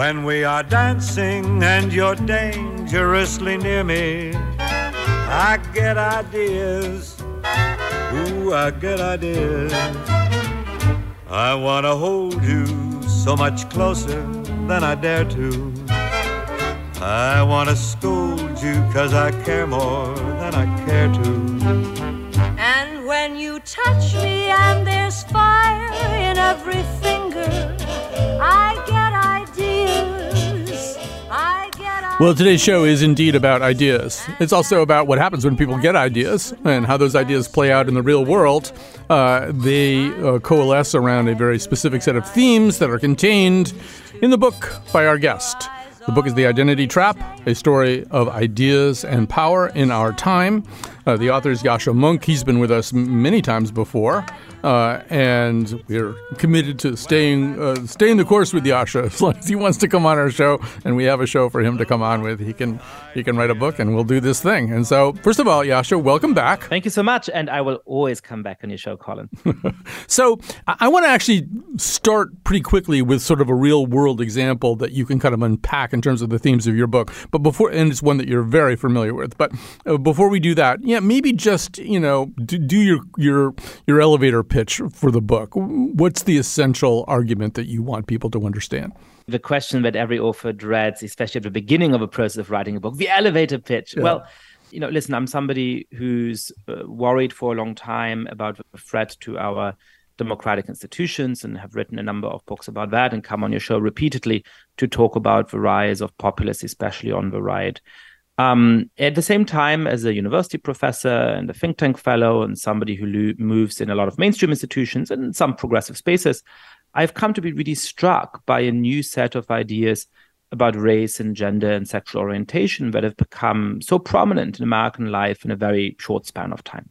When we are dancing and you're dangerously near me, I get ideas. Ooh, I get ideas. I want to hold you so much closer than I dare to. I want to scold you cause I care more than I care to. And when you touch me and there's fire in every finger, I get Well, today's show is indeed about ideas. It's also about what happens when people get ideas and how those ideas play out in the real world. Uh, they uh, coalesce around a very specific set of themes that are contained in the book by our guest. The book is The Identity Trap, a story of ideas and power in our time. Uh, the author is Yascha Mounk. He's been with us m- many times before, uh, and we're committed to staying uh, staying the course with Yascha as long as he wants to come on our show, and we have a show for him to come on with. He can he can write a book, and we'll do this thing. And so, first of all, Yascha, welcome back. Thank you so much, and I will always come back on your show, Colin. So I, I want to actually start pretty quickly with sort of a real world example that you can kind of unpack in terms of the themes of your book. But before, and it's one that you're very familiar with. But uh, before we do that, yeah, maybe just you know do, do your your your elevator pitch for the book. What's the essential argument that you want people to understand? the question that every author dreads, especially at the beginning of a process of writing a book, the elevator pitch. Well, you know, listen, I'm somebody who's uh, worried for a long time about the threat to our democratic institutions and have written a number of books about that and come on your show repeatedly to talk about the rise of populists, especially on the right. Um, at the same time, as a university professor and a think tank fellow and somebody who lo- moves in a lot of mainstream institutions and some progressive spaces, I've come to be really struck by a new set of ideas about race and gender and sexual orientation that have become so prominent in American life in a very short span of time.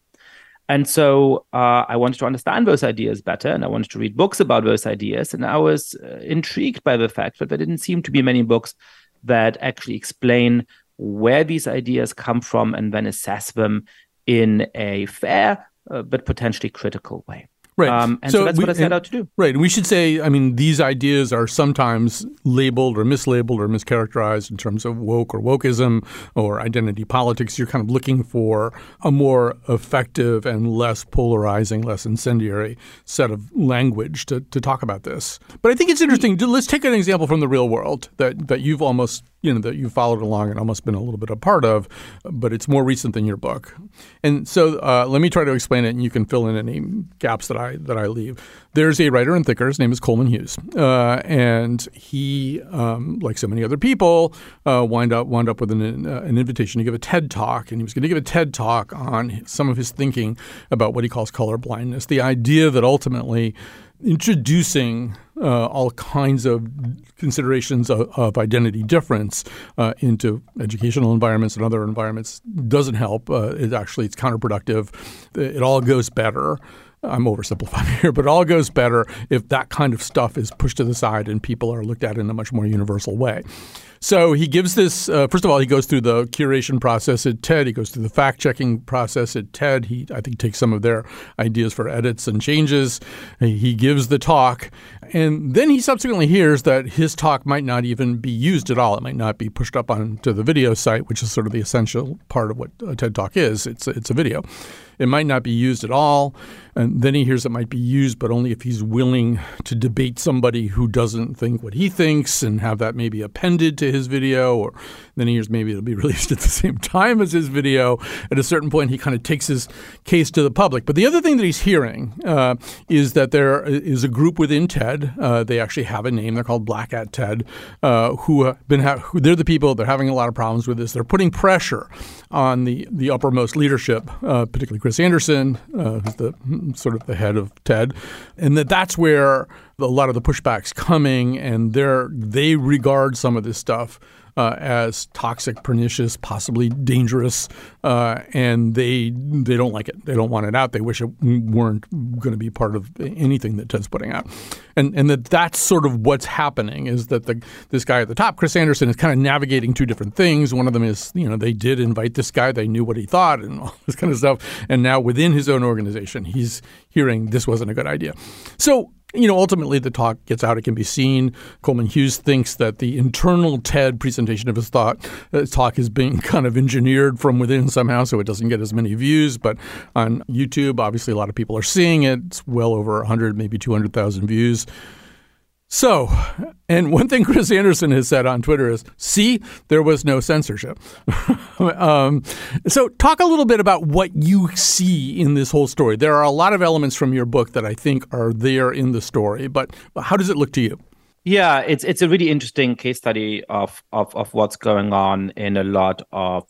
And so uh, I wanted to understand those ideas better, and I wanted to read books about those ideas. And I was uh, intrigued by the fact that there didn't seem to be many books that actually explain where these ideas come from and then assess them in a fair uh, but potentially critical way. Right. Um, and so, that's we- what I set and- out to do. Right. And we should say, I mean, these ideas are sometimes labeled or mislabeled or mischaracterized in terms of woke or wokeism or identity politics. You're kind of looking for a more effective and less polarizing, less incendiary set of language to, to talk about this. But I think it's interesting. Let's take an example from the real world that, that you've almost you know that you followed along and almost been a little bit a part of, but it's more recent than your book. And so uh, let me try to explain it, and you can fill in any gaps that I that I leave. There's a writer and thinker. His name is Coleman Hughes, uh, and he, um, like so many other people, uh, wind up wound up with an, uh, an invitation to give a TED talk, and he was going to give a TED talk on some of his thinking about what he calls color blindness. The idea that ultimately introducing uh, all kinds of considerations of, of identity difference uh, into educational environments and other environments doesn't help. Uh, it actually it's counterproductive. It all goes better. I'm oversimplifying here, but it all goes better if that kind of stuff is pushed to the side and people are looked at in a much more universal way. So he gives this. Uh, first of all, he goes through the curation process at TED. He goes through the fact checking process at TED. He, I think, takes some of their ideas for edits and changes. He gives the talk, and then he subsequently hears that his talk might not even be used at all. It might not be pushed up onto the video site, which is sort of the essential part of what a TED talk is. It's it's a video. It might not be used at all. And then he hears it might be used, but only if he's willing to debate somebody who doesn't think what he thinks and have that maybe appended to his video. Or then he hears maybe it'll be released at the same time as his video. At a certain point, he kind of takes his case to the public. But the other thing that he's hearing uh, is that there is a group within TED. Uh, they actually have a name. They're called Black at TED, uh, who have been ha- who, they're the people. They're having a lot of problems with this. They're putting pressure on the the uppermost leadership, uh, particularly Chris Anderson, uh, who's the sort of the head of TED, and that that's where a lot of the pushbacks coming, and they they regard some of this stuff uh, as toxic, pernicious, possibly dangerous, uh, and they they don't like it. They don't want it out. They wish it weren't going to be part of anything that TED's putting out, and and that that's sort of what's happening is that the this guy at the top, Chris Anderson, is kind of navigating two different things. One of them is you know they did invite this guy, they knew what he thought, and all this kind of stuff, and now within his own organization, he's hearing this wasn't a good idea. So you know, ultimately the talk gets out, it can be seen. Coleman Hughes thinks that the internal TED presentation of his thought uh, talk is being kind of engineered from within somehow, so it doesn't get as many views. But on YouTube, obviously, a lot of people are seeing it. It's well over 100, maybe 200,000 views. So, and one thing Chris Anderson has said on Twitter is, see, there was no censorship. um, so, talk a little bit about what you see in this whole story. There are a lot of elements from your book that I think are there in the story, but how does it look to you? Yeah, it's it's a really interesting case study of of of what's going on in a lot of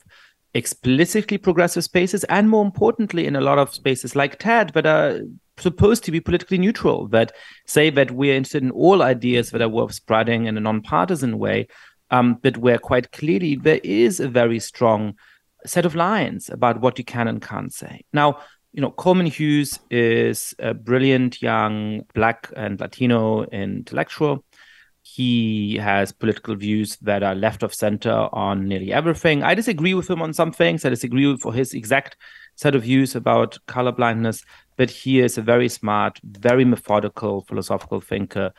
explicitly progressive spaces, and more importantly, in a lot of spaces like TED, but uh, supposed to be politically neutral, that say that we're interested in all ideas that are worth spreading in a nonpartisan way, um, but where quite clearly there is a very strong set of lines about what you can and can't say. Now, you know, Coleman Hughes is a brilliant young Black and Latino intellectual. He has political views that are left of center on nearly everything. I disagree with him on some things. I disagree with for his exact set of views about color blindness, but he is a very smart, very methodical philosophical thinker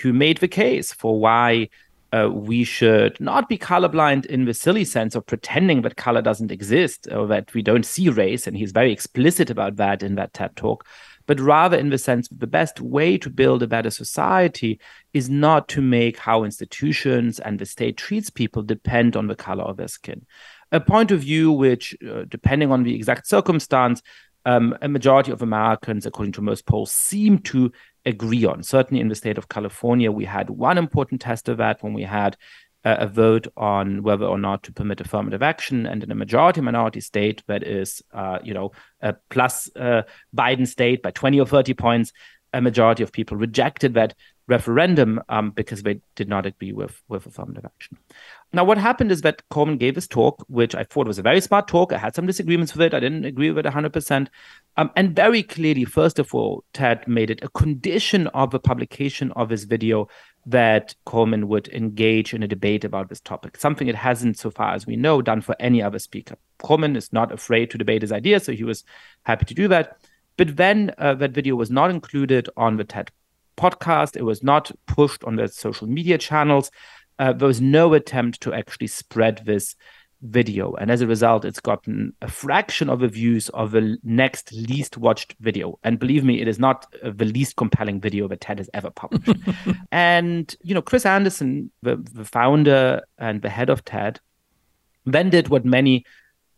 who made the case for why uh, we should not be colorblind in the silly sense of pretending that color doesn't exist or that we don't see race. And he's very explicit about that in that TED talk. But rather, in the sense that the best way to build a better society is not to make how institutions and the state treats people depend on the color of their skin a point of view which, uh, depending on the exact circumstance, um, a majority of Americans, according to most polls, seem to agree on. Certainly in the state of California, we had one important test of that when we had uh, a vote on whether or not to permit affirmative action. And in a majority minority state that is, uh, you know, a plus uh, Biden state by 20 or 30 points, a majority of people rejected that referendum um, because they did not agree with, with affirmative action. Now, what happened is that Coleman gave this talk, which I thought was a very smart talk. I had some disagreements with it. I didn't agree with it 100%. Um, and very clearly, first of all, TED made it a condition of the publication of his video that Coleman would engage in a debate about this topic, something it hasn't, so far as we know, done for any other speaker. Coleman is not afraid to debate his ideas, so he was happy to do that. But then uh, that video was not included on the TED podcast, it was not pushed on the social media channels uh, there was no attempt to actually spread this video. And as a result, it's gotten a fraction of the views of the next least watched video. And believe me, it is not uh, the least compelling video that TED has ever published. and, you know, Chris Anderson, the, the founder and the head of TED, then did what many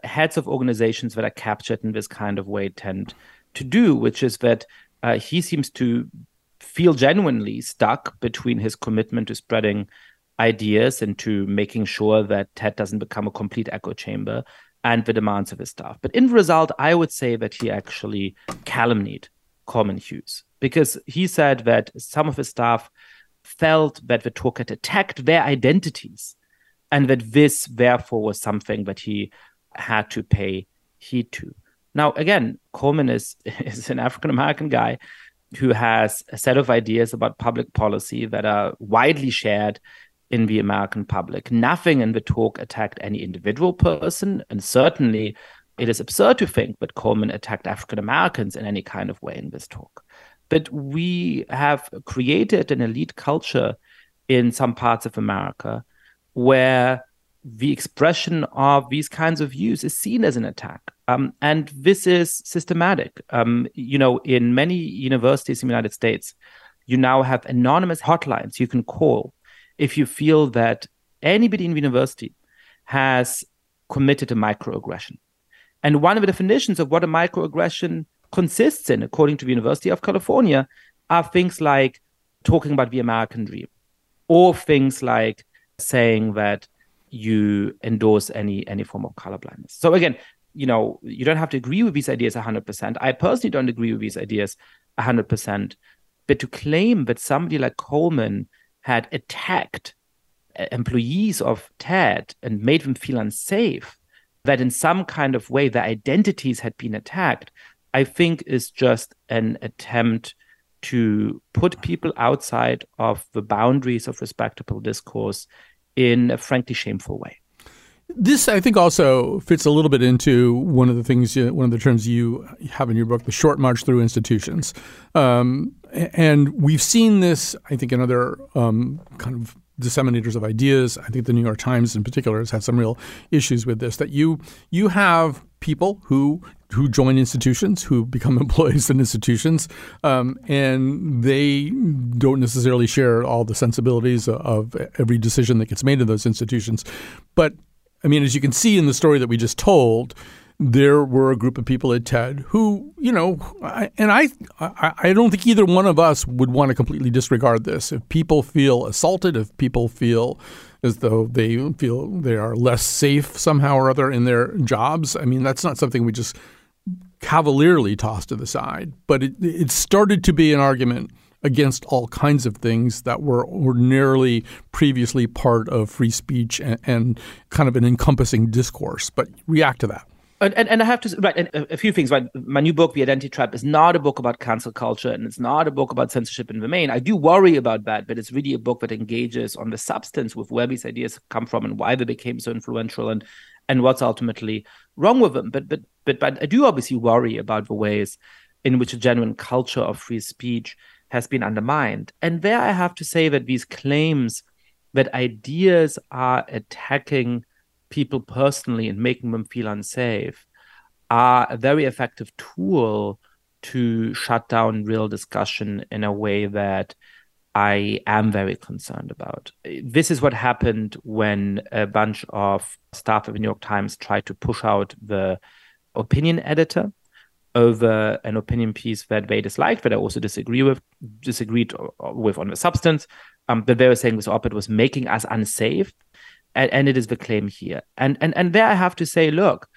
heads of organizations that are captured in this kind of way tend to do, which is that uh, he seems to feel genuinely stuck between his commitment to spreading ideas into making sure that TED doesn't become a complete echo chamber and the demands of his staff. But in result, I would say that he actually calumniated Coleman Hughes because he said that some of his staff felt that the talk had attacked their identities and that this therefore was something that he had to pay heed to. Now, again, Coleman is, is an African American guy who has a set of ideas about public policy that are widely shared in the American public. Nothing in the talk attacked any individual person, and certainly it is absurd to think that Coleman attacked African Americans in any kind of way in this talk. But we have created an elite culture in some parts of America where the expression of these kinds of views is seen as an attack. Um, and this is systematic. Um, you know, in many universities in the United States, you now have anonymous hotlines you can call if you feel that anybody in the university has committed a microaggression. And one of the definitions of what a microaggression consists in, according to the University of California, are things like talking about the American dream, or things like saying that you endorse any any form of colorblindness. So again, you know, you don't have to agree with these ideas 100%. I personally don't agree with these ideas 100%. But to claim that somebody like Coleman had attacked uh, employees of TED and made them feel unsafe, that in some kind of way their identities had been attacked, I think is just an attempt to put people outside of the boundaries of respectable discourse in a frankly shameful way. This, I think, also fits a little bit into one of the things, one of the terms you have in your book, the short march through institutions. Um, and we've seen this, I think, in other um, kind of disseminators of ideas. I think the New York Times, in particular, has had some real issues with this. That you you have people who who join institutions, who become employees in institutions, um, and they don't necessarily share all the sensibilities of every decision that gets made in those institutions. But I mean, as you can see in the story that we just told, there were a group of people at TED who, you know, I, and I, I, I don't think either one of us would want to completely disregard this. If people feel assaulted, if people feel as though they feel they are less safe somehow or other in their jobs, I mean, that's not something we just cavalierly toss to the side. But it, it started to be an argument against all kinds of things that were ordinarily previously part of free speech and, and kind of an encompassing discourse. But react to that. And, and, and I have to right a, a few things. Right, my new book, The Identity Trap, is not a book about cancel culture, and it's not a book about censorship in the main. I do worry about that, but it's really a book that engages on the substance with where these ideas come from and why they became so influential, and and what's ultimately wrong with them. But but but but I do obviously worry about the ways in which a genuine culture of free speech has been undermined. And there, I have to say that these claims that ideas are attacking people personally and making them feel unsafe are a very effective tool to shut down real discussion in a way that I am very concerned about. This is what happened when a bunch of staff of the New York Times tried to push out the opinion editor over an opinion piece that they disliked, that I also disagree with, disagreed with on the substance. Um, they were saying this op-ed was making us unsafe and, and it is the claim here. And and and there I have to say, look,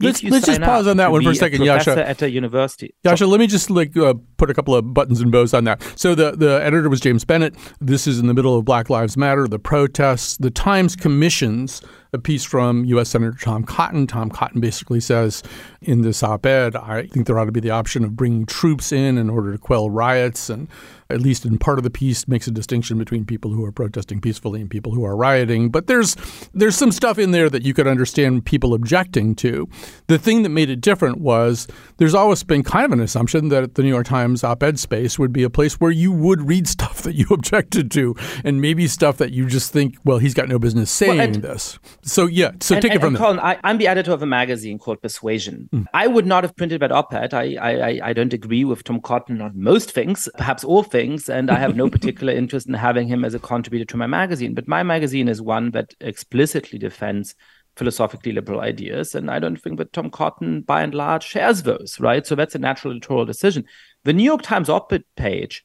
let's, let's just pause on that one for a second, a Yascha. At a university, Yascha, so, let me just like uh, put a couple of buttons and bows on that. So the the editor was James Bennet. This is in the middle of Black Lives Matter, the protests. The Times commissions a piece from U.S. Senator Tom Cotton. Tom Cotton basically says in this op-ed, I think there ought to be the option of bringing troops in in order to quell riots and at least in part of the piece, makes a distinction between people who are protesting peacefully and people who are rioting. But there's there's some stuff in there that you could understand people objecting to. The thing that made it different was there's always been kind of an assumption that the New York Times op-ed space would be a place where you would read stuff that you objected to, and maybe stuff that you just think, well, he's got no business saying well, and, this. So yeah, so and, take and, it from there. Colin, I, am the editor of a magazine called Persuasion. Mm. I would not have printed that op-ed. I, I I don't agree with Tom Cotton on most things, perhaps all things things, and I have no particular interest in having him as a contributor to my magazine. But my magazine is one that explicitly defends philosophically liberal ideas, and I don't think that Tom Cotton, by and large, shares those. Right, so that's a natural editorial decision. The New York Times op-ed page,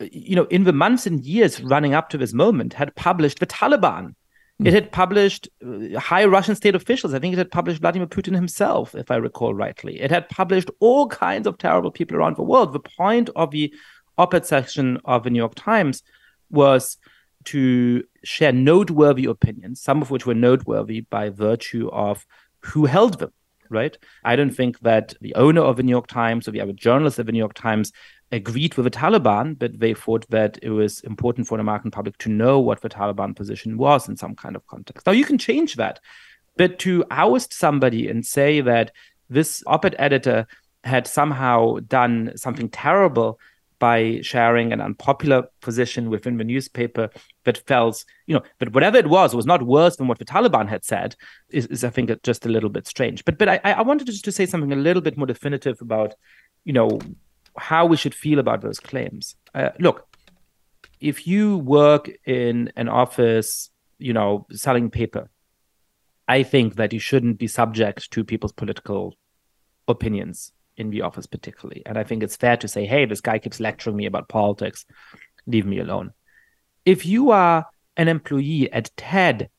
you know, in the months and years running up to this moment, had published the Taliban. It had published uh, high Russian state officials. I think it had published Vladimir Putin himself, if I recall rightly. It had published all kinds of terrible people around the world. The point of the op-ed section of the New York Times was to share noteworthy opinions, some of which were noteworthy by virtue of who held them, right? I don't think that the owner of the New York Times or the other journalists of the New York Times agreed with the Taliban, but they thought that it was important for the American public to know what the Taliban position was in some kind of context. Now, you can change that, but to oust somebody and say that this op ed editor had somehow done something terrible by sharing an unpopular position within the newspaper that felt, you know, but whatever it was, was not worse than what the Taliban had said, is, is I think, just a little bit strange. But but I, I wanted just to say something a little bit more definitive about, you know, how we should feel about those claims. Uh, look, if you work in an office, you know, selling paper, I think that you shouldn't be subject to people's political opinions in the office particularly. And I think it's fair to say, hey, this guy keeps lecturing me about politics. Leave me alone. If you are an employee at TED,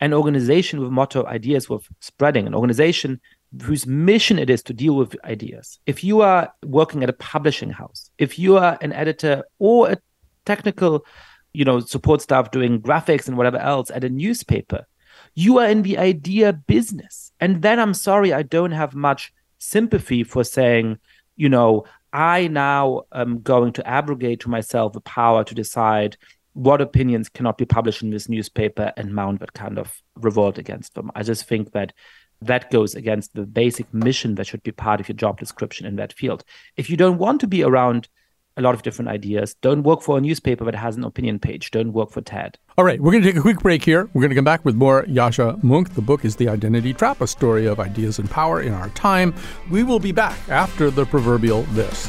an organization with motto ideas worth spreading, an organization whose mission it is to deal with ideas. If you are working at a publishing house, if you are an editor or a technical, you know, support staff doing graphics and whatever else at a newspaper, you are in the idea business. And then I'm sorry, I don't have much sympathy for saying, you know, I now am going to abrogate to myself the power to decide what opinions cannot be published in this newspaper and mount that kind of revolt against them. I just think that that goes against the basic mission that should be part of your job description in that field. If you don't want to be around a lot of different ideas, don't work for a newspaper that has an opinion page. Don't work for TED. All right, we're going to take a quick break here. We're going to come back with more Yascha Mounk. The book is The Identity Trap, a story of ideas and power in our time. We will be back after the proverbial this.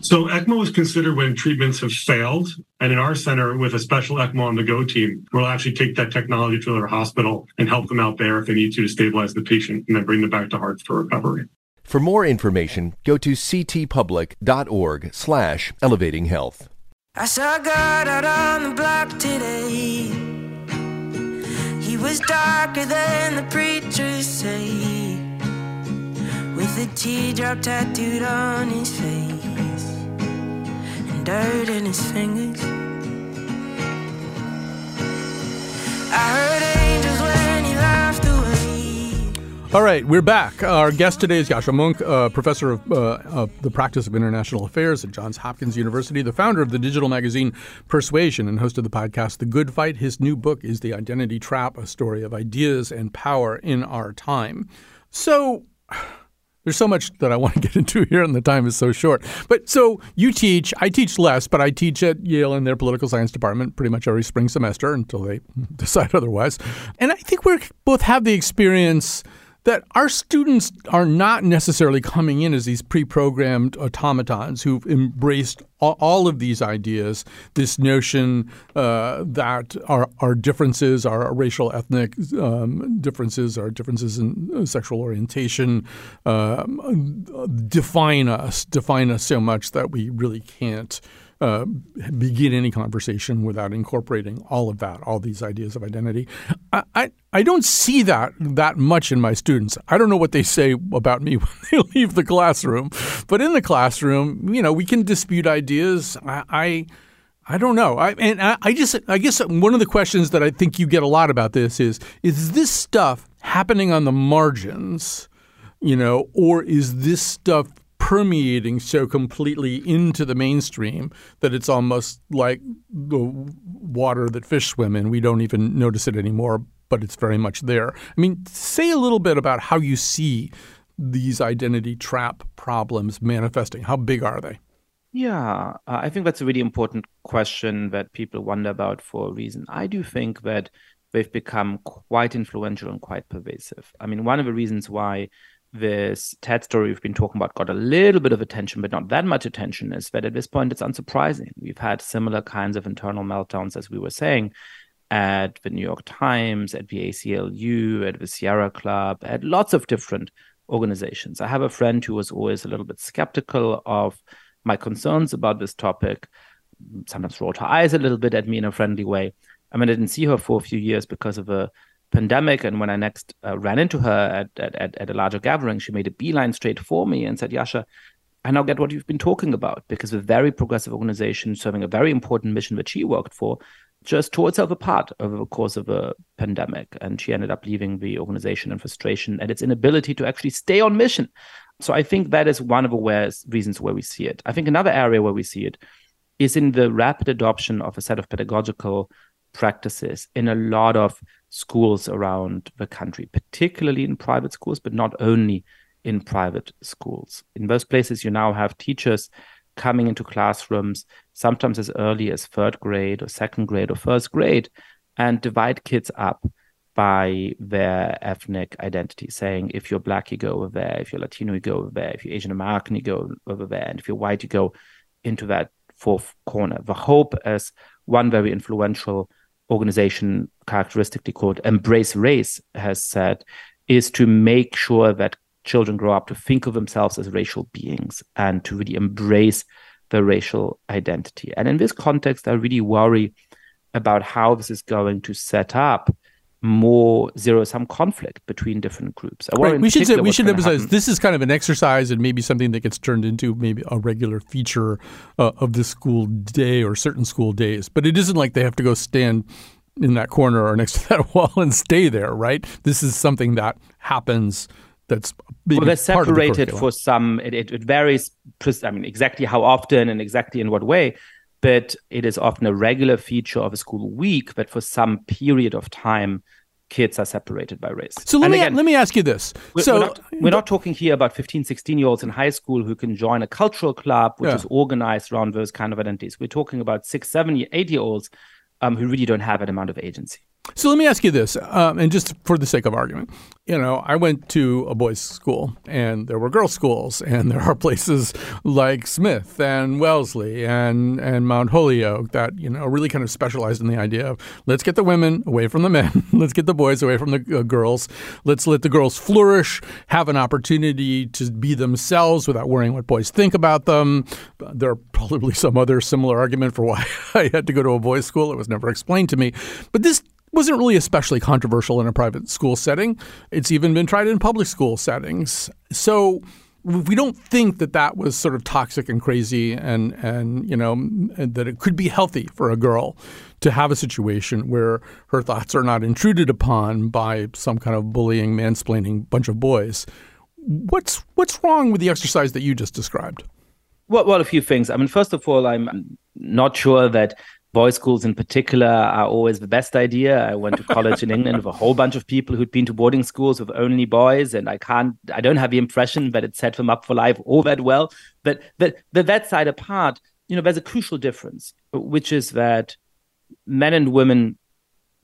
So ECMO is considered when treatments have failed. And in our center, with a special ECMO on the go team, we'll actually take that technology to their hospital and help them out there if they need to to stabilize the patient and then bring them back to Hartford recovery. For more information, go to ctpublic.org slash elevating health. I saw God out on the block today. He was darker than the preachers say, with a teardrop tattooed on his face dirt in his fingers. All right, we're back. Our guest today is Yascha Mounk, uh, professor of, uh, of, the practice of international affairs at Johns Hopkins University, the founder of the digital magazine Persuasion, and host of the podcast The Good Fight. His new book is The Identity Trap, a story of ideas and power in our time. So, there's so much that I want to get into here, and the time is so short. But so you teach, I teach less, but I teach at Yale in their political science department pretty much every spring semester until they decide otherwise. And I think we both have the experience that our students are not necessarily coming in as these pre-programmed automatons who've embraced all, of these ideas, this notion uh, that our, our differences, our racial, ethnic um, differences, our differences in uh, sexual orientation um, define us, define us so much that we really can't – uh, begin any conversation without incorporating all of that, all these ideas of identity. I, I, I don't see that that much in my students. I don't know what they say about me when they leave the classroom, but in the classroom, you know, we can dispute ideas. I, I I don't know. I and I, I, just I guess one of the questions that I think you get a lot about this is is this stuff happening on the margins, you know, or is this stuff permeating so completely into the mainstream that it's almost like the water that fish swim in. We don't even notice it anymore, but it's very much there. I mean, say a little bit about how you see these identity trap problems manifesting. How big are they? Yeah, uh, I think that's a really important question that people wonder about for a reason. I do think that they've become quite influential and quite pervasive. I mean, one of the reasons why this TED story we've been talking about got a little bit of attention, but not that much attention, is that at this point it's unsurprising. We've had similar kinds of internal meltdowns, as we were saying, at the New York Times, at the ACLU, at the Sierra Club, at lots of different organizations. I have a friend who was always a little bit skeptical of my concerns about this topic, sometimes rolled her eyes a little bit at me in a friendly way. I mean, I didn't see her for a few years because of a pandemic and when I next uh, ran into her at, at, at, a larger gathering, she made a beeline straight for me and said, Yascha, I now get what you've been talking about because a very progressive organization serving a very important mission that she worked for just tore itself apart over the course of a pandemic. And she ended up leaving the organization in frustration at its inability to actually stay on mission. So I think that is one of the reasons where we see it. I think another area where we see it is in the rapid adoption of a set of pedagogical practices in a lot of schools around the country, particularly in private schools, but not only in private schools. In most places, you now have teachers coming into classrooms, sometimes as early as third grade or second grade or first grade, and divide kids up by their ethnic identity, saying if you're black, you go over there, if you're Latino, you go over there, if you're Asian American, you go over there, and if you're white, you go into that fourth corner. The Hope, as one very influential organization characteristically called Embrace Race has said, is to make sure that children grow up to think of themselves as racial beings and to really embrace the racial identity. And in this context, I really worry about how this is going to set up more zero sum conflict between different groups. Right. We should say, we should emphasize happen. this is kind of an exercise and maybe something that gets turned into maybe a regular feature uh, of the school day or certain school days. But it isn't like they have to go stand in that corner or next to that wall and stay there, right? This is something that happens that's well, they're separated the for some. It, it, it varies. I mean, exactly how often and exactly in what way, but it is often a regular feature of a school week that for some period of time kids are separated by race. So let me again, let me ask you this. We're, so we're not, we're not, talking here about 15, 16 year olds in high school who can join a cultural club which yeah. is organized around those kind of identities. We're talking about six, seven, eight year olds um, who really don't have that amount of agency. So let me ask you this, um, and just for the sake of argument, you know, I went to a boys' school, and there were girls' schools, and there are places like Smith and Wellesley and and Mount Holyoke that you know really kind of specialized in the idea of let's get the women away from the men, let's get the boys away from the uh, girls, let's let the girls flourish, have an opportunity to be themselves without worrying what boys think about them. There are probably some other similar argument for why I had to go to a boys' school. It was never explained to me, but this wasn't really especially controversial in a private school setting. It's even been tried in public school settings. So we don't think that that was sort of toxic and crazy and and you know that it could be healthy for a girl to have a situation where her thoughts are not intruded upon by some kind of bullying mansplaining bunch of boys what's what's wrong with the exercise that you just described well, well, a few things. I mean, first of all, I'm not sure that boys' schools in particular are always the best idea. I went to college in England with a whole bunch of people who'd been to boarding schools with only boys, and I can't, I don't have the impression that it set them up for life all that well. But but, but that side apart, you know, there's a crucial difference, which is that men and women,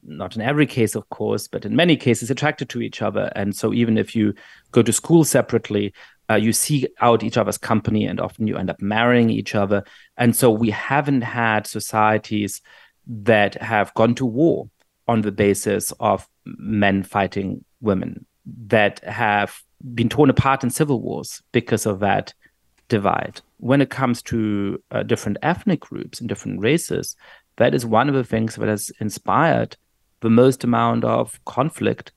not in every case, of course, but in many cases, attracted to each other. And so even if you go to school separately, uh, you seek out each other's company and often you end up marrying each other. And so we haven't had societies that have gone to war on the basis of men fighting women, that have been torn apart in civil wars because of that divide. When it comes to uh, different ethnic groups and different races, that is one of the things that has inspired the most amount of conflict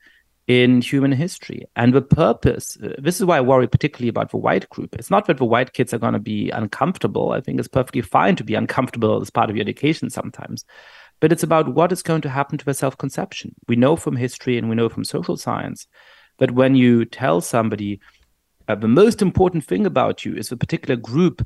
in human history. And the purpose, uh, this is why I worry particularly about the white group. It's not that the white kids are going to be uncomfortable. I think it's perfectly fine to be uncomfortable as part of your education sometimes. But it's about what is going to happen to their self conception. We know from history and we know from social science that when you tell somebody uh, the most important thing about you is the particular group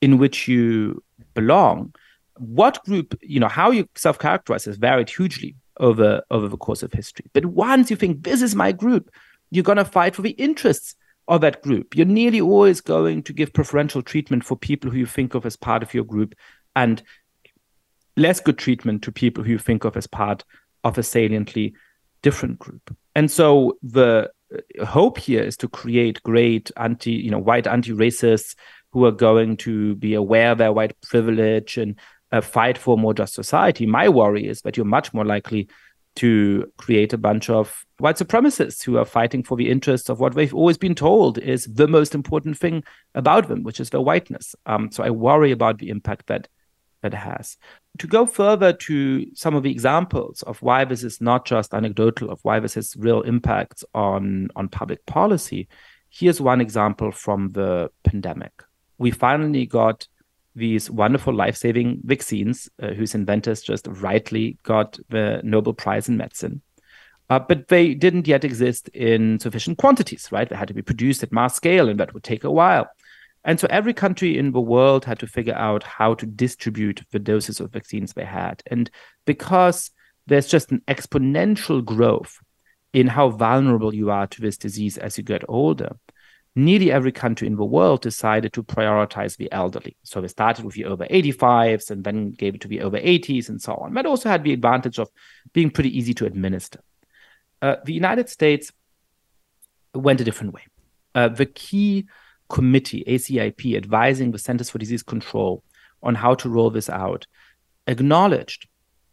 in which you belong, what group, you know, how you self characterize has varied hugely over over the course of history. But once you think this is my group, you're going to fight for the interests of that group. You're nearly always going to give preferential treatment for people who you think of as part of your group, and less good treatment to people who you think of as part of a saliently different group. And so the uh, hope here is to create great anti, you know, white anti-racists who are going to be aware of their white privilege and uh, fight for a more just society. My worry is that you're much more likely to create a bunch of white supremacists who are fighting for the interests of what they've always been told is the most important thing about them, which is their whiteness. Um, so I worry about the impact that that has. To go further to some of the examples of why this is not just anecdotal, of why this has real impacts on on public policy, here's one example from the pandemic. we finally got these wonderful life-saving vaccines, uh, whose inventors just rightly got the Nobel Prize in medicine. Uh, but they didn't yet exist in sufficient quantities, right? They had to be produced at mass scale, and that would take a while. And so every country in the world had to figure out how to distribute the doses of vaccines they had. And because there's just an exponential growth in how vulnerable you are to this disease as you get older, nearly every country in the world decided to prioritize the elderly. So they started with the over 85s and then gave it to the over 80s and so on. But also had the advantage of being pretty easy to administer. Uh, the United States went a different way. Uh, the key committee, ACIP, advising the Centers for Disease Control on how to roll this out, acknowledged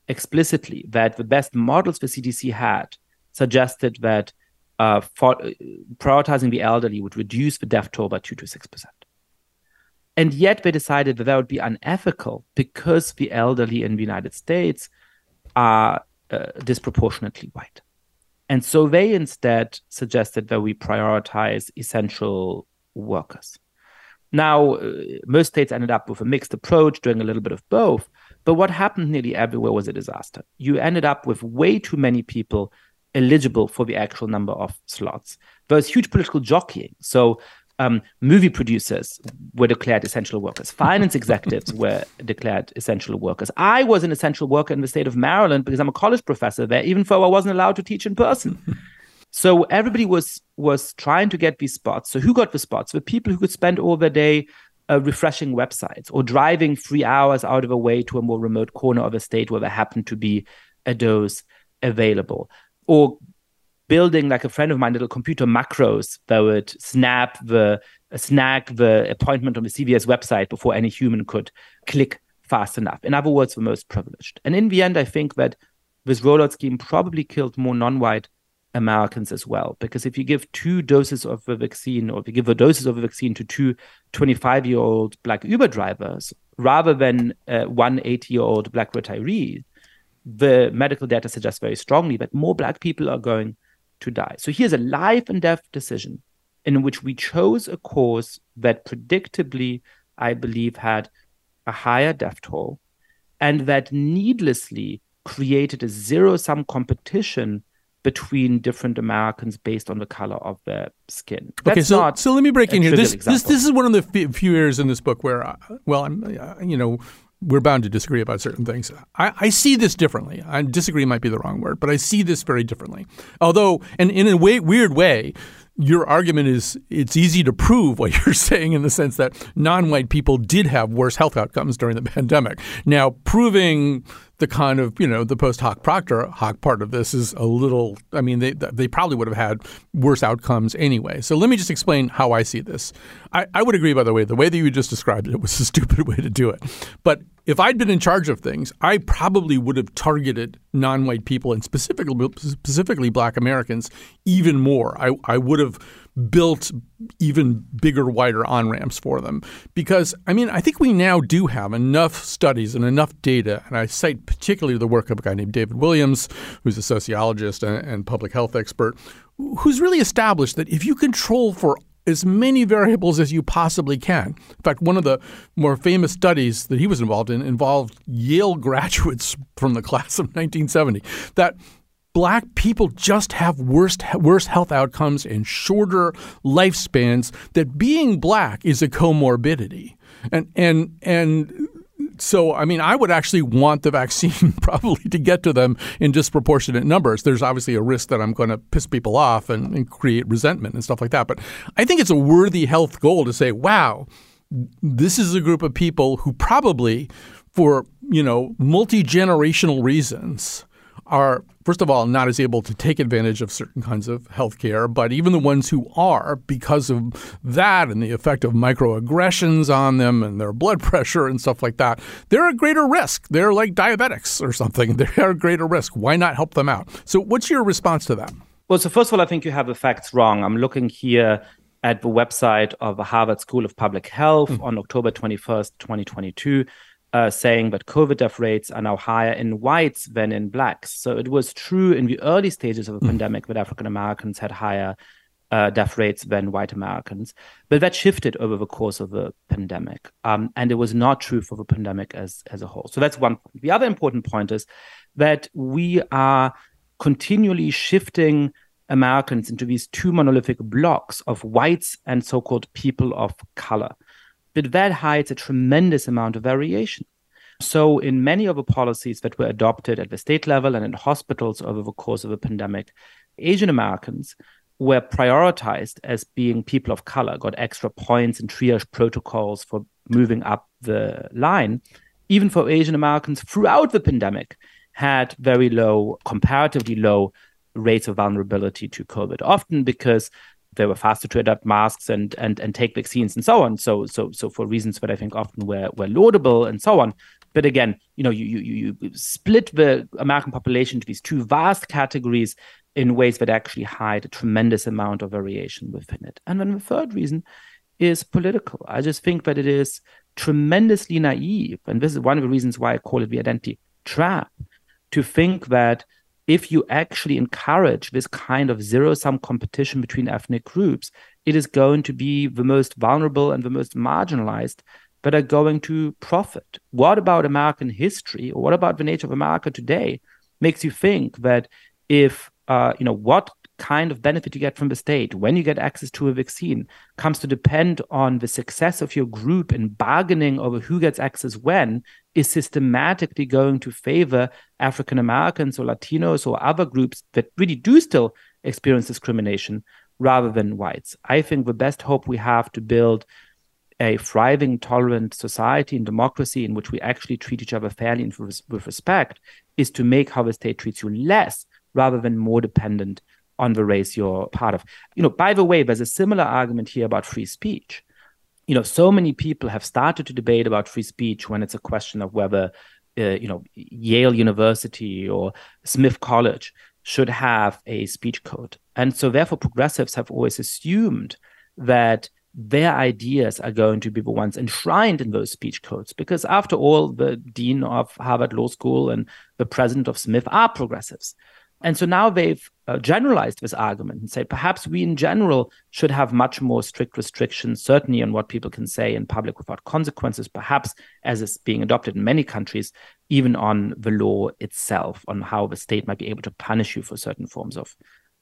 explicitly that the best models the CDC had suggested that uh, for, uh, prioritizing the elderly would reduce the death toll by 2 to 6%. And yet they decided that that would be unethical because the elderly in the United States are uh, disproportionately white. And so they instead suggested that we prioritize essential workers. Now, uh, most states ended up with a mixed approach, doing a little bit of both. But what happened nearly everywhere was a disaster. You ended up with way too many people eligible for the actual number of slots. There was huge political jockeying. So, um, movie producers were declared essential workers. Finance executives were declared essential workers. I was an essential worker in the state of Maryland because I'm a college professor there, even though I wasn't allowed to teach in person. So everybody was was trying to get these spots. So who got the spots? The people who could spend all their day uh, refreshing websites or driving three hours out of a way to a more remote corner of a state where there happened to be a dose available, or building like a friend of mine little computer macros that would snap the snag the appointment on the CVS website before any human could click fast enough. In other words, the most privileged. And in the end, I think that this rollout scheme probably killed more non-white Americans as well. Because if you give two doses of the vaccine, or if you give a doses of the vaccine to two 25 year old black Uber drivers, rather than uh, one 80 year old black retiree, the medical data suggests very strongly that more black people are going to die. So here's a life and death decision in which we chose a course that predictably, I believe, had a higher death toll and that needlessly created a zero sum competition between different Americans based on the color of their skin. That's okay, so so let me break in here. This this this is one of the few areas in this book where, uh, well, I'm uh, you know we're bound to disagree about certain things. I, I, see this differently. I disagree might be the wrong word, but I see this very differently. Although, and in a way, weird way, your argument is it's easy to prove what you're saying in the sense that non-white people did have worse health outcomes during the pandemic. Now, proving the kind of you know the post hoc propter hoc part of this is a little. I mean, they they probably would have had worse outcomes anyway. So let me just explain how I see this. I, I would agree, by the way, the way that you just described it was a stupid way to do it. But if I'd been in charge of things, I probably would have targeted non-white people and specifically specifically Black Americans even more. I I would have built even bigger, wider on ramps for them. Because, I mean, I think we now do have enough studies and enough data, and I cite particularly the work of a guy named David Williams, who's a sociologist and, public health expert, who's really established that if you control for as many variables as you possibly can. In fact, one of the more famous studies that he was involved in involved Yale graduates from the class of 1970 that black people just have worse worse health outcomes and shorter lifespans that being black is a comorbidity. And and and so I mean I would actually want the vaccine probably to get to them in disproportionate numbers. There's obviously a risk that I'm going to piss people off and, and create resentment and stuff like that. But I think it's a worthy health goal to say wow this is a group of people who probably for you know multi-generational reasons are, first of all, not as able to take advantage of certain kinds of health care, but even the ones who are, because of that and the effect of microaggressions on them and their blood pressure and stuff like that, they're at greater risk. They're like diabetics or something. They're at greater risk. Why not help them out? So, what's your response to that? Well, so first of all, I think you have the facts wrong. I'm looking here at the website of the Harvard School of Public Health mm-hmm. on October 21st, 2022 uh, saying that COVID death rates are now higher in whites than in blacks. So it was true in the early stages of the mm. pandemic that African Americans had higher uh, death rates than white Americans. But that shifted over the course of the pandemic. Um, and it was not true for the pandemic as, as a whole. So that's one point. The other important point is that we are continually shifting Americans into these two monolithic blocks of whites and so called people of color. But that hides a tremendous amount of variation. So, in many of the policies that were adopted at the state level and in hospitals over the course of the pandemic, Asian Americans were prioritized as being people of color, got extra points and triage protocols for moving up the line. Even for Asian Americans throughout the pandemic, had very low, comparatively low rates of vulnerability to COVID, often because they were faster to adapt masks and and and take vaccines and so on. So so so for reasons that I think often were were laudable and so on. But again, you know, you you you split the American population into these two vast categories in ways that actually hide a tremendous amount of variation within it. And then the third reason is political. I just think that it is tremendously naive, and this is one of the reasons why I call it the identity trap, to think that if you actually encourage this kind of zero sum competition between ethnic groups, it is going to be the most vulnerable and the most marginalized that are going to profit. What about American history or what about the nature of America today makes you think that if, uh, you know, what kind of benefit you get from the state when you get access to a vaccine comes to depend on the success of your group in bargaining over who gets access when is systematically going to favor African Americans or Latinos or other groups that really do still experience discrimination rather than whites. I think the best hope we have to build a thriving, tolerant society and democracy in which we actually treat each other fairly and with respect is to make how the state treats you less rather than more dependent on the race you're part of. You know, by the way, there's a similar argument here about free speech. You know, so many people have started to debate about free speech when it's a question of whether, uh, you know, Yale University or Smith College should have a speech code. And so, therefore, progressives have always assumed that their ideas are going to be the ones enshrined in those speech codes because after all the dean of harvard law school and the president of smith are progressives and so now they've uh, generalized this argument and said perhaps we in general should have much more strict restrictions, certainly on what people can say in public without consequences, perhaps as is being adopted in many countries, even on the law itself, on how the state might be able to punish you for certain forms of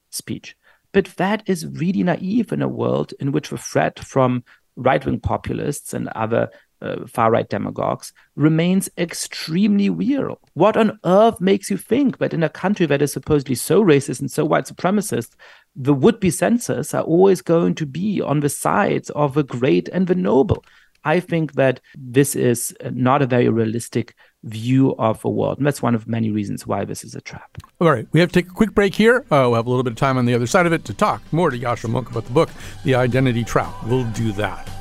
speech. But that is really naive in a world in which the threat from right wing populists and other uh, far right demagogues remains extremely real. What on earth makes you think that in a country that is supposedly so racist and so white supremacist, the would be censors are always going to be on the sides of the great and the noble? I think that this is not a very realistic view of the world. And that's one of many reasons why this is a trap. All right. We have to take a quick break here. Uh, we'll have a little bit of time on the other side of it to talk more to Yascha Mounk about the book, The Identity Trap. We'll do that.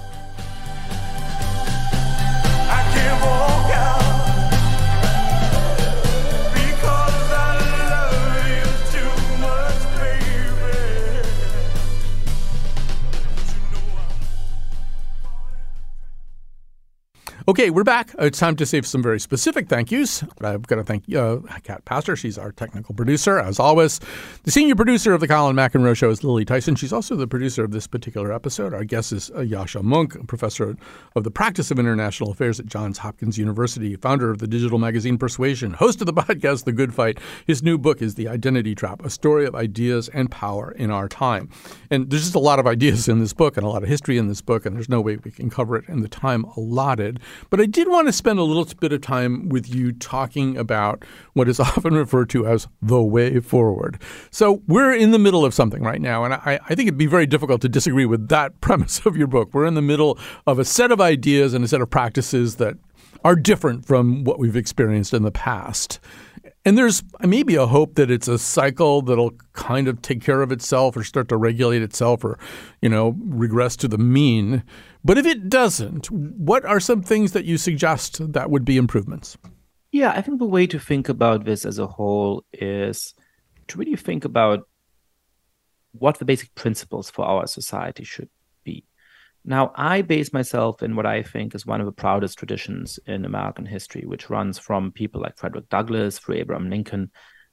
Okay, we're back. It's time to say some very specific thank yous. I've got to thank uh, Cat Pastor. She's our technical producer, as always. The senior producer of the Colin McEnroe Show is Lily Tyson. She's also the producer of this particular episode. Our guest is uh, Yascha Mounk, professor of the practice of international affairs at Johns Hopkins University, founder of the digital magazine Persuasion, host of the podcast The Good Fight. His new book is The Identity Trap, a story of ideas and power in our time. And there's just a lot of ideas in this book and a lot of history in this book, and there's no way we can cover it in the time allotted. But I did want to spend a little bit of time with you talking about what is often referred to as the way forward. So we're in the middle of something right now, and I, I think it'd be very difficult to disagree with that premise of your book. We're in the middle of a set of ideas and a set of practices that are different from what we've experienced in the past. And there's uh, maybe a hope that it's a cycle that'll kind of take care of itself or start to regulate itself or, you know, regress to the mean. But if it doesn't, what are some things that you suggest that would be improvements? Yeah, I think the way to think about this as a whole is to really think about what the basic principles for our society should be. now, I base myself in what I think is one of the proudest traditions in American history, which runs from people like Frederick Douglass through Abraham Lincoln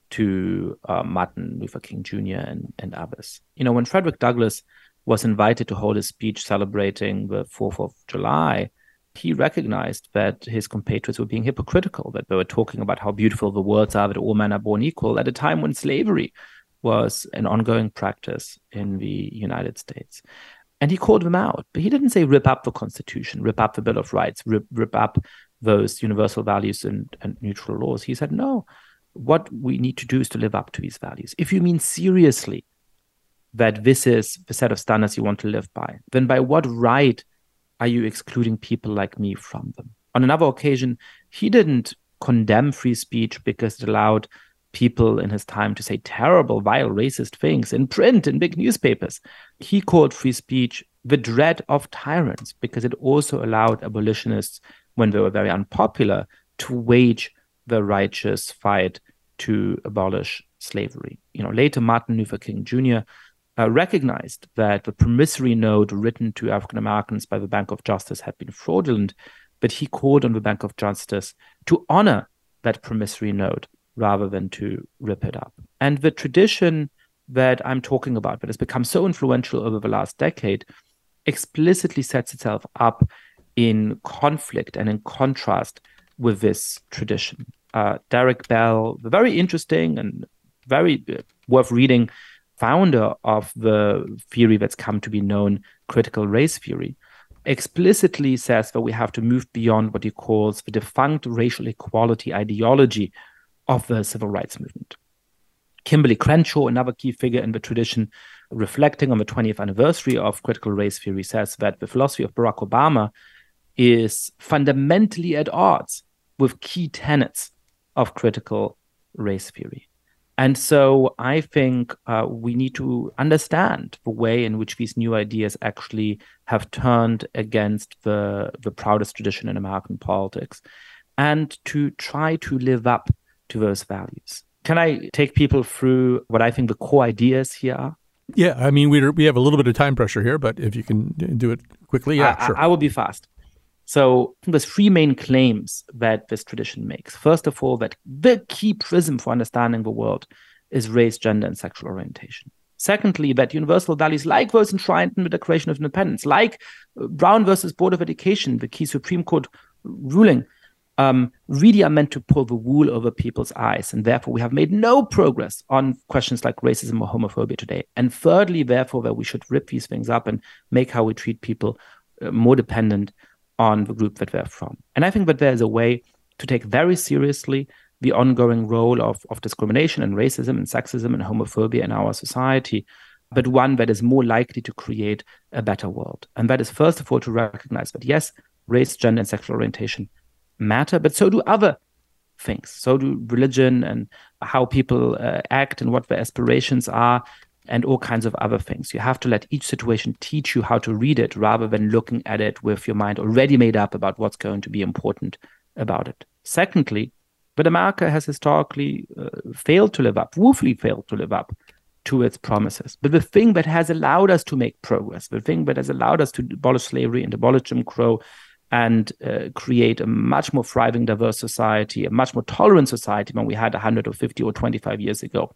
to uh, Martin Luther King Jr. and, and others. You know, when Frederick Douglass was invited to hold a speech celebrating the 4th of July, he recognized that his compatriots were being hypocritical, that they were talking about how beautiful the words are, that all men are born equal, at a time when slavery was an ongoing practice in the United States. And he called them out, but he didn't say rip up the Constitution, rip up the Bill of Rights, rip, rip up those universal values and, and neutral laws. He said, no, what we need to do is to live up to these values. If you mean seriously that this is the set of standards you want to live by, then by what right are you excluding people like me from them? On another occasion, he didn't condemn free speech because it allowed people in his time to say terrible, vile, racist things in print in big newspapers. He called free speech the dread of tyrants because it also allowed abolitionists, when they were very unpopular, to wage the righteous fight to abolish slavery. You know, later Martin Luther King Jr. Uh, recognized that the promissory note written to African Americans by the Bank of Justice had been fraudulent, but he called on the Bank of Justice to honor that promissory note rather than to rip it up. And the tradition that I'm talking about, that has become so influential over the last decade, explicitly sets itself up in conflict and in contrast with this tradition. Uh, Derek Bell, the very interesting and very uh, worth reading founder of the theory that's come to be known critical race theory, explicitly says that we have to move beyond what he calls the defunct racial equality ideology of the civil rights movement. Kimberlé Crenshaw, another key figure in the tradition, reflecting on the 20th anniversary of critical race theory, says that the philosophy of Barack Obama is fundamentally at odds with key tenets of critical race theory. And so I think uh, we need to understand the way in which these new ideas actually have turned against the, the proudest tradition in American politics and to try to live up to those values. Can I take people through what I think the core ideas here are? Yeah, I mean, we we have a little bit of time pressure here, but if you can do it quickly, yeah, I, sure. I, I will be fast. So there's three main claims that this tradition makes. First of all, that the key prism for understanding the world is race, gender, and sexual orientation. Secondly, that universal values like those enshrined in the Declaration of Independence, like uh, Brown versus Board of Education, the key Supreme Court ruling, um, really are meant to pull the wool over people's eyes. And therefore, we have made no progress on questions like racism or homophobia today. And thirdly, therefore, that we should rip these things up and make how we treat people uh, more dependent on the group that they're from. And I think that there is a way to take very seriously the ongoing role of, of discrimination and racism and sexism and homophobia in our society, but one that is more likely to create a better world. And that is, first of all, to recognize that yes, race, gender, and sexual orientation matter, but so do other things. So do religion and how people uh, act and what their aspirations are, and all kinds of other things. You have to let each situation teach you how to read it rather than looking at it with your mind already made up about what's going to be important about it. Secondly, but America has historically uh, failed to live up, woefully failed to live up to its promises. But the thing that has allowed us to make progress, the thing that has allowed us to abolish slavery and abolish Jim Crow and uh, create a much more thriving, diverse society, a much more tolerant society than we had 100 or 50 or 25 years ago,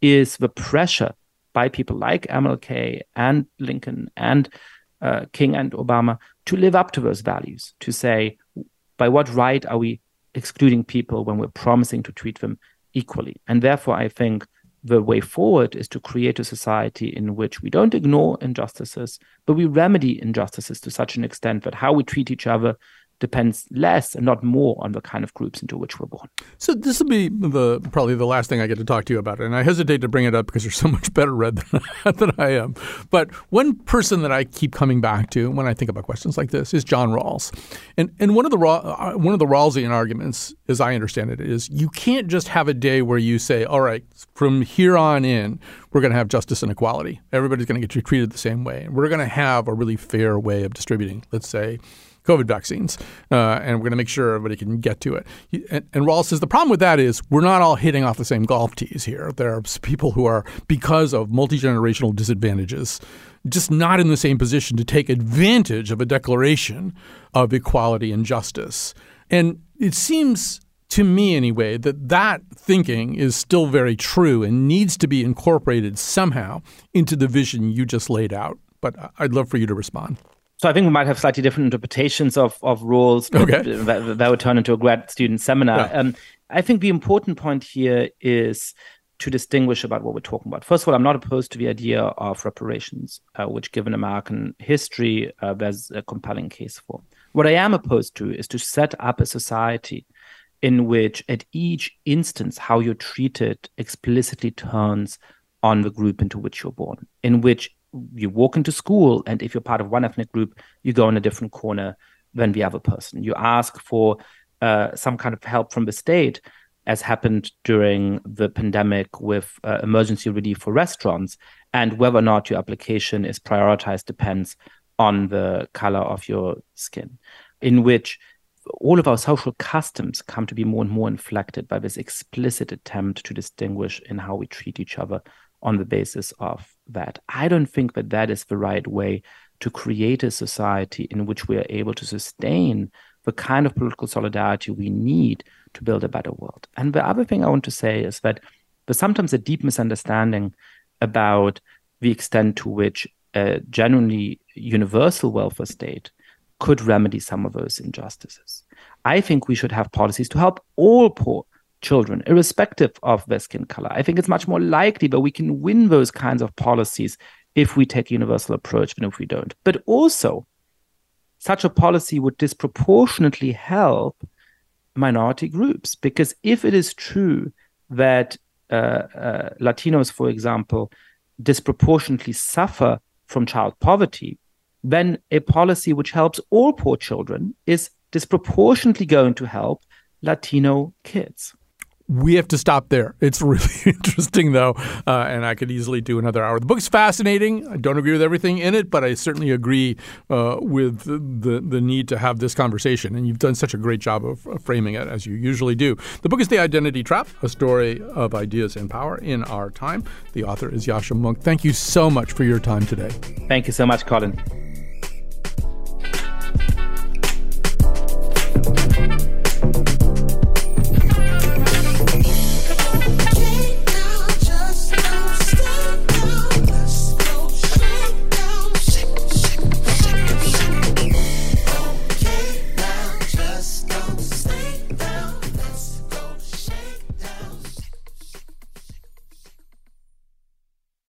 is the pressure by people like MLK and Lincoln and uh, King and Obama to live up to those values, to say, by what right are we excluding people when we're promising to treat them equally? And therefore, I think the way forward is to create a society in which we don't ignore injustices, but we remedy injustices to such an extent that how we treat each other depends less and not more on the kind of groups into which we're born. So this will be the probably the last thing I get to talk to you about, and I hesitate to bring it up because you're so much better read than, than I am. But one person that I keep coming back to when I think about questions like this is John Rawls, and and one of the uh, one of the Rawlsian arguments, as I understand it, is you can't just have a day where you say, all right, from here on in, we're going to have justice and equality. Everybody's going to get treated the same way, we're going to have a really fair way of distributing, let's say COVID vaccines, uh, and we're going to make sure everybody can get to it. And, and Rawls says the problem with that is we're not all hitting off the same golf tees here. There are people who are, because of multi generational disadvantages, just not in the same position to take advantage of a declaration of equality and justice. And it seems to me anyway, that that thinking is still very true and needs to be incorporated somehow into the vision you just laid out. But I'd love for you to respond. So I think we might have slightly different interpretations of, of Rawls okay. that, that would turn into a grad student seminar. Yeah. Um, I think the important point here is to distinguish about what we're talking about. First of all, I'm not opposed to the idea of reparations, uh, which, given American history, uh, there's a compelling case for. What I am opposed to is to set up a society in which at each instance how you're treated explicitly turns on the group into which you're born, in which you walk into school and if you're part of one ethnic group, you go in a different corner than the other person. You ask for uh, some kind of help from the state, as happened during the pandemic with uh, emergency relief for restaurants, and whether or not your application is prioritized depends on the color of your skin, in which all of our social customs come to be more and more inflected by this explicit attempt to distinguish in how we treat each other on the basis of that. I don't think that that is the right way to create a society in which we are able to sustain the kind of political solidarity we need to build a better world. And the other thing I want to say is that there's sometimes a deep misunderstanding about the extent to which a genuinely universal welfare state could remedy some of those injustices. I think we should have policies to help all poor children, irrespective of their skin color. I think it's much more likely that we can win those kinds of policies if we take a universal approach than if we don't. But also, such a policy would disproportionately help minority groups because if it is true that uh, uh, Latinos, for example, disproportionately suffer from child poverty, then a policy which helps all poor children is disproportionately going to help Latino kids. We have to stop there. It's really interesting, though, uh, and I could easily do another hour. The book's fascinating. I don't agree with everything in it, but I certainly agree uh, with the the need to have this conversation. And you've done such a great job of, of framing it, as you usually do. The book is The Identity Trap: A Story of Ideas and Power in Our Time. The author is Yascha Mounk. Thank you so much for your time today. Thank you so much, Colin.